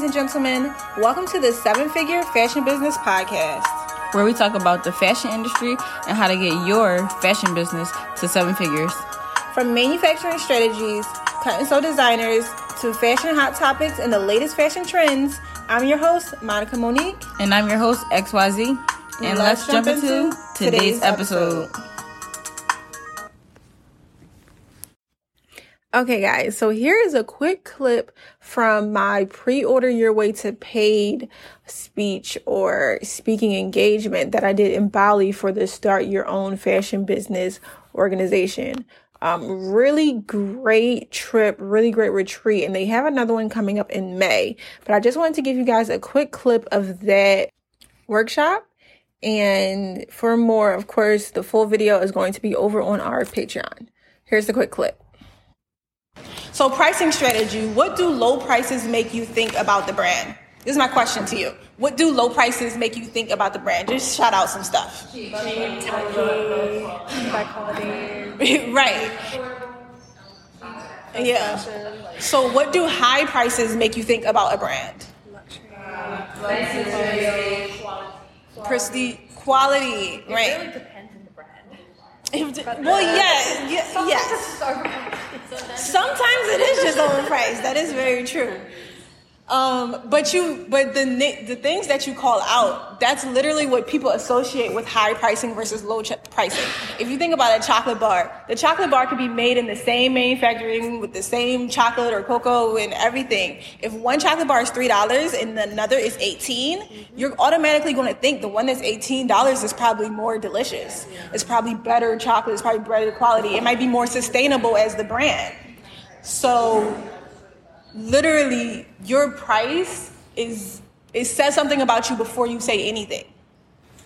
ladies and gentlemen. Welcome to the Seven Figure Fashion Business Podcast, where we talk about the fashion industry and how to get your fashion business to seven figures. From manufacturing strategies, cut and sew designers, to fashion hot topics and the latest fashion trends, I'm your host, Monica Monique. And I'm your host, XYZ. And let's, let's jump, into, into today's episode. episode. Okay, guys, so here is a quick clip from my pre order your way to paid speech or speaking engagement that I did in Bali for the Start Your Own Fashion Business organization. Um, really great trip, really great retreat, and they have another one coming up in May. But I just wanted to give you guys a quick clip of that workshop. And for more, of course, the full video is going to be over on our Patreon. Here's the quick clip. So, pricing strategy what do low prices make you think about the brand? This is my question to you. What do low prices make you think about the brand? Just shout out some stuff. Cheap, cheap, quality. right. Yeah. So, what do high prices make you think about a brand? Luxury. Prestige, quality, right? well, yeah, yeah yes. Sometimes it is just overpriced. That is very true. Um, but you, but the the things that you call out, that's literally what people associate with high pricing versus low ch- pricing. If you think about a chocolate bar, the chocolate bar could be made in the same manufacturing with the same chocolate or cocoa and everything. If one chocolate bar is three dollars and another is 18 mm-hmm. you're automatically going to think the one that's eighteen dollars is probably more delicious. It's probably better chocolate. It's probably better quality. It might be more sustainable as the brand. So literally your price is it says something about you before you say anything.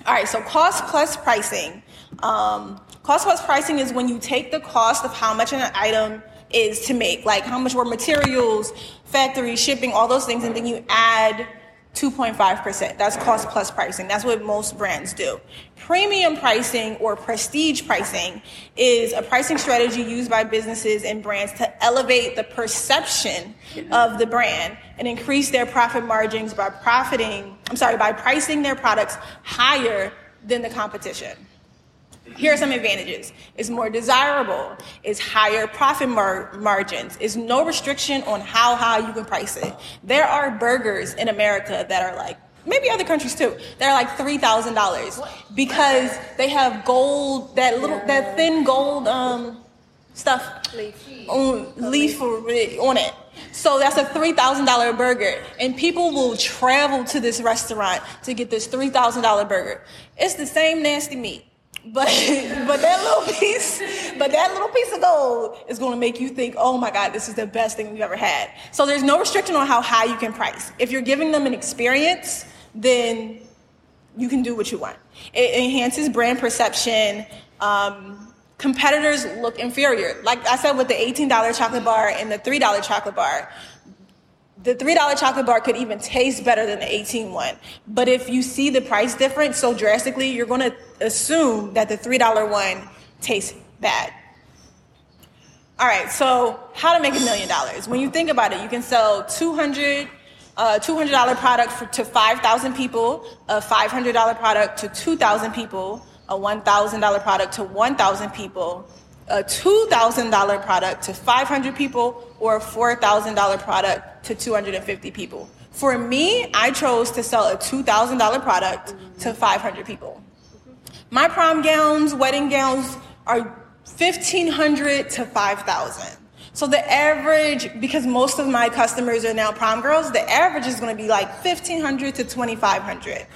All right, so cost plus pricing. Um, cost plus pricing is when you take the cost of how much an item is to make, like how much were materials, factory, shipping, all those things, and then you add 2.5%. That's cost plus pricing. That's what most brands do. Premium pricing or prestige pricing is a pricing strategy used by businesses and brands to elevate the perception of the brand and increase their profit margins by profiting, I'm sorry, by pricing their products higher than the competition. Here are some advantages. It's more desirable. It's higher profit mar- margins. It's no restriction on how high you can price it. There are burgers in America that are like, maybe other countries too, they're like $3,000 because they have gold, that little, that thin gold, um, stuff on leaf on it. So that's a $3,000 burger. And people will travel to this restaurant to get this $3,000 burger. It's the same nasty meat. But but that little piece, but that little piece of gold is going to make you think, oh my God, this is the best thing we've ever had. So there's no restriction on how high you can price. If you're giving them an experience, then you can do what you want. It enhances brand perception. Um, competitors look inferior. Like I said, with the $18 chocolate bar and the $3 chocolate bar, the $3 chocolate bar could even taste better than the 18 one. But if you see the price difference so drastically, you're going to assume that the $3 one tastes bad. All right, so how to make a million dollars. When you think about it, you can sell 200 uh, $200 product for, to 5,000 people, a $500 product to 2,000 people, a $1,000 product to 1,000 people, a $2,000 product to 500 people, or a $4,000 product to 250 people. For me, I chose to sell a $2,000 product to 500 people. My prom gowns, wedding gowns are 1500 to 5000. So the average, because most of my customers are now prom girls, the average is going to be like 1500 to 2500.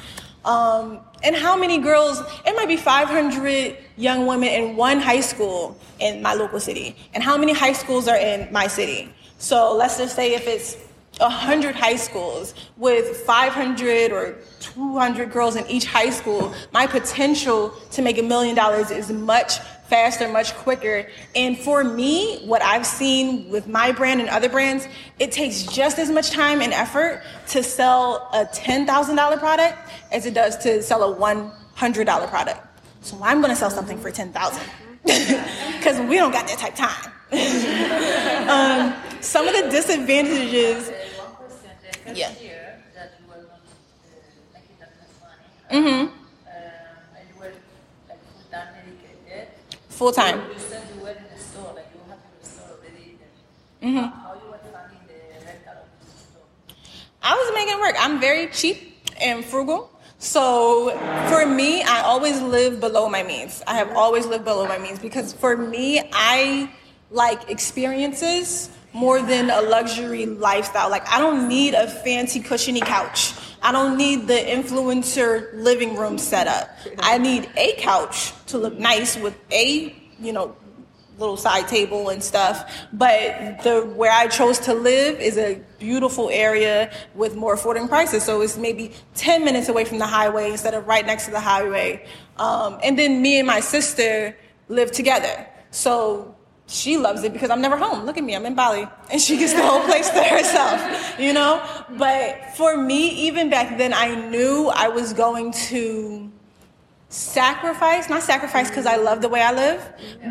Um, and how many girls, it might be 500 young women in one high school in my local city. And how many high schools are in my city? So let's just say if it's 100 high schools with 500 or 200 girls in each high school, my potential to make a million dollars is much faster, much quicker. And for me, what I've seen with my brand and other brands, it takes just as much time and effort to sell a $10,000 product as it does to sell a $100 product. So I'm going to sell something for 10,000 because we don't got that type time. um, some of the disadvantages. Yeah. Mm-hmm. Full time. You said you were in the store, like you have the store already. Mm-hmm. How you were funding the rental of the store? I was making it work. I'm very cheap and frugal. So for me, I always live below my means. I have always lived below my means because for me, I like experiences more than a luxury lifestyle. Like I don't need a fancy cushiony couch. I don't need the influencer living room setup. I need a couch to look nice with a, you know, little side table and stuff. But the where I chose to live is a beautiful area with more affordable prices. So it's maybe 10 minutes away from the highway instead of right next to the highway. Um, and then me and my sister live together. So she loves it because I'm never home. Look at me, I'm in Bali. And she gets the whole place to herself, you know? But for me, even back then, I knew I was going to sacrifice, not sacrifice because I love the way I live,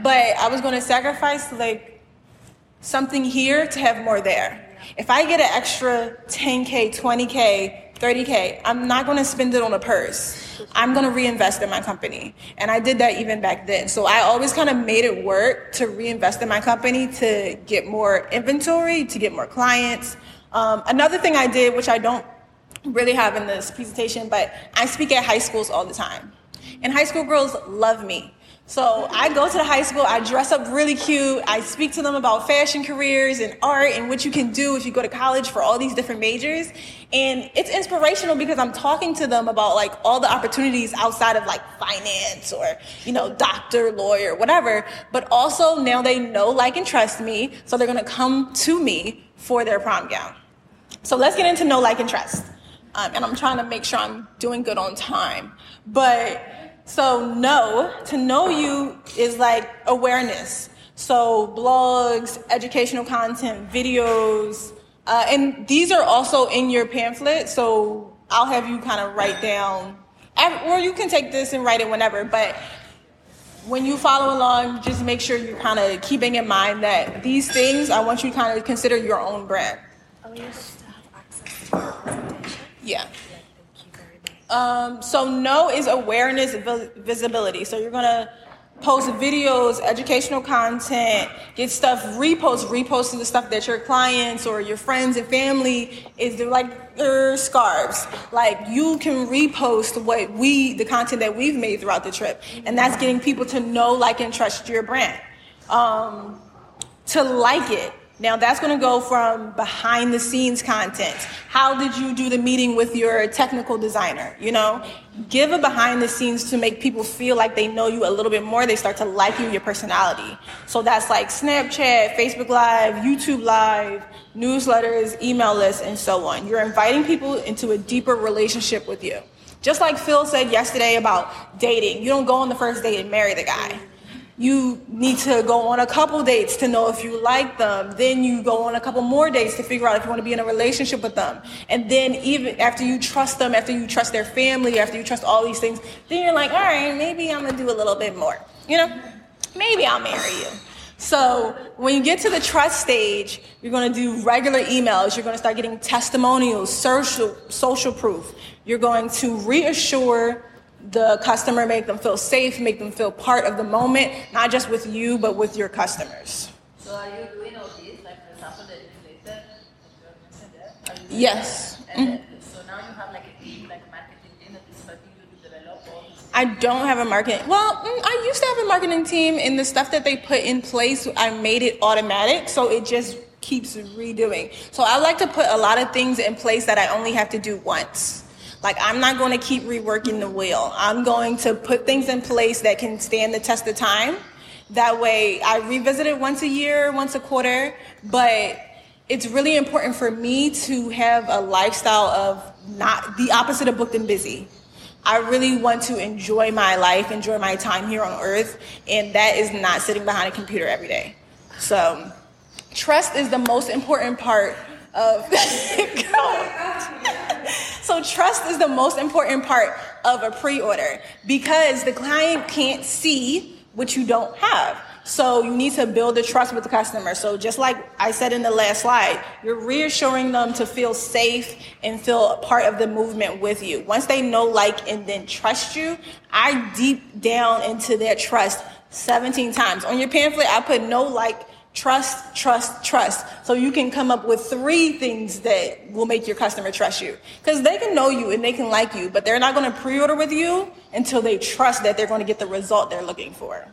but I was going to sacrifice like something here to have more there. If I get an extra 10K, 20K, 30K, I'm not going to spend it on a purse. I'm going to reinvest in my company. And I did that even back then. So I always kind of made it work to reinvest in my company to get more inventory, to get more clients. Um, another thing I did, which I don't really have in this presentation, but I speak at high schools all the time. And high school girls love me. So I go to the high school, I dress up really cute, I speak to them about fashion careers and art and what you can do if you go to college for all these different majors. And it's inspirational because I'm talking to them about like all the opportunities outside of like finance or, you know, doctor, lawyer, whatever. But also now they know, like, and trust me. So they're going to come to me for their prom gown. So let's get into know, like, and trust. Um, and I'm trying to make sure I'm doing good on time. But so know, to know you is like awareness. So blogs, educational content, videos, uh, and these are also in your pamphlet. So I'll have you kind of write down, or you can take this and write it whenever. But when you follow along, just make sure you're kind of keeping in mind that these things, I want you to kind of consider your own brand. Oh, you still have access to? Yeah. Thank you very much. Um, so know is awareness, visibility. So you're gonna post videos, educational content, get stuff, repost, repost to the stuff that your clients or your friends and family is like their scarves. Like you can repost what we, the content that we've made throughout the trip, and that's getting people to know, like, and trust your brand. Um, to like it. Now that's going to go from behind the scenes content. How did you do the meeting with your technical designer? You know, give a behind the scenes to make people feel like they know you a little bit more. They start to like you, your personality. So that's like Snapchat, Facebook Live, YouTube Live, newsletters, email lists, and so on. You're inviting people into a deeper relationship with you. Just like Phil said yesterday about dating, you don't go on the first date and marry the guy you need to go on a couple dates to know if you like them. Then you go on a couple more dates to figure out if you want to be in a relationship with them. And then even after you trust them, after you trust their family, after you trust all these things, then you're like, all right, maybe I'm gonna do a little bit more. You know, maybe I'll marry you. So when you get to the trust stage, you're going to do regular emails. You're going to start getting testimonials, social social proof. You're going to reassure the customer, make them feel safe, make them feel part of the moment, not just with you, but with your customers. So are you doing all this, like for example, the newsletter, like you mentioned there? Are you doing Yes. And then, so now you have like a team, like marketing team that is helping you to develop all this. I don't have a marketing. Well, mm, I used to have a marketing team, and the stuff that they put in place, I made it automatic, so it just keeps redoing. So I like to put a lot of things in place that I only have to do once. Like I'm not going to keep reworking the wheel. I'm going to put things in place that can stand the test of time. That way, I revisit it once a year, once a quarter, but it's really important for me to have a lifestyle of not the opposite of booked and busy. I really want to enjoy my life, enjoy my time here on earth, and that is not sitting behind a computer every day. So, trust is the most important part of. so, trust is the most important part of a pre order because the client can't see what you don't have. So you need to build the trust with the customer. So just like I said in the last slide, you're reassuring them to feel safe and feel a part of the movement with you. Once they know, like, and then trust you, I deep down into their trust 17 times. On your pamphlet, I put no like, trust, trust, trust. So you can come up with three things that will make your customer trust you. Because they can know you and they can like you, but they're not going to pre order with you until they trust that they're going to get the result they're looking for.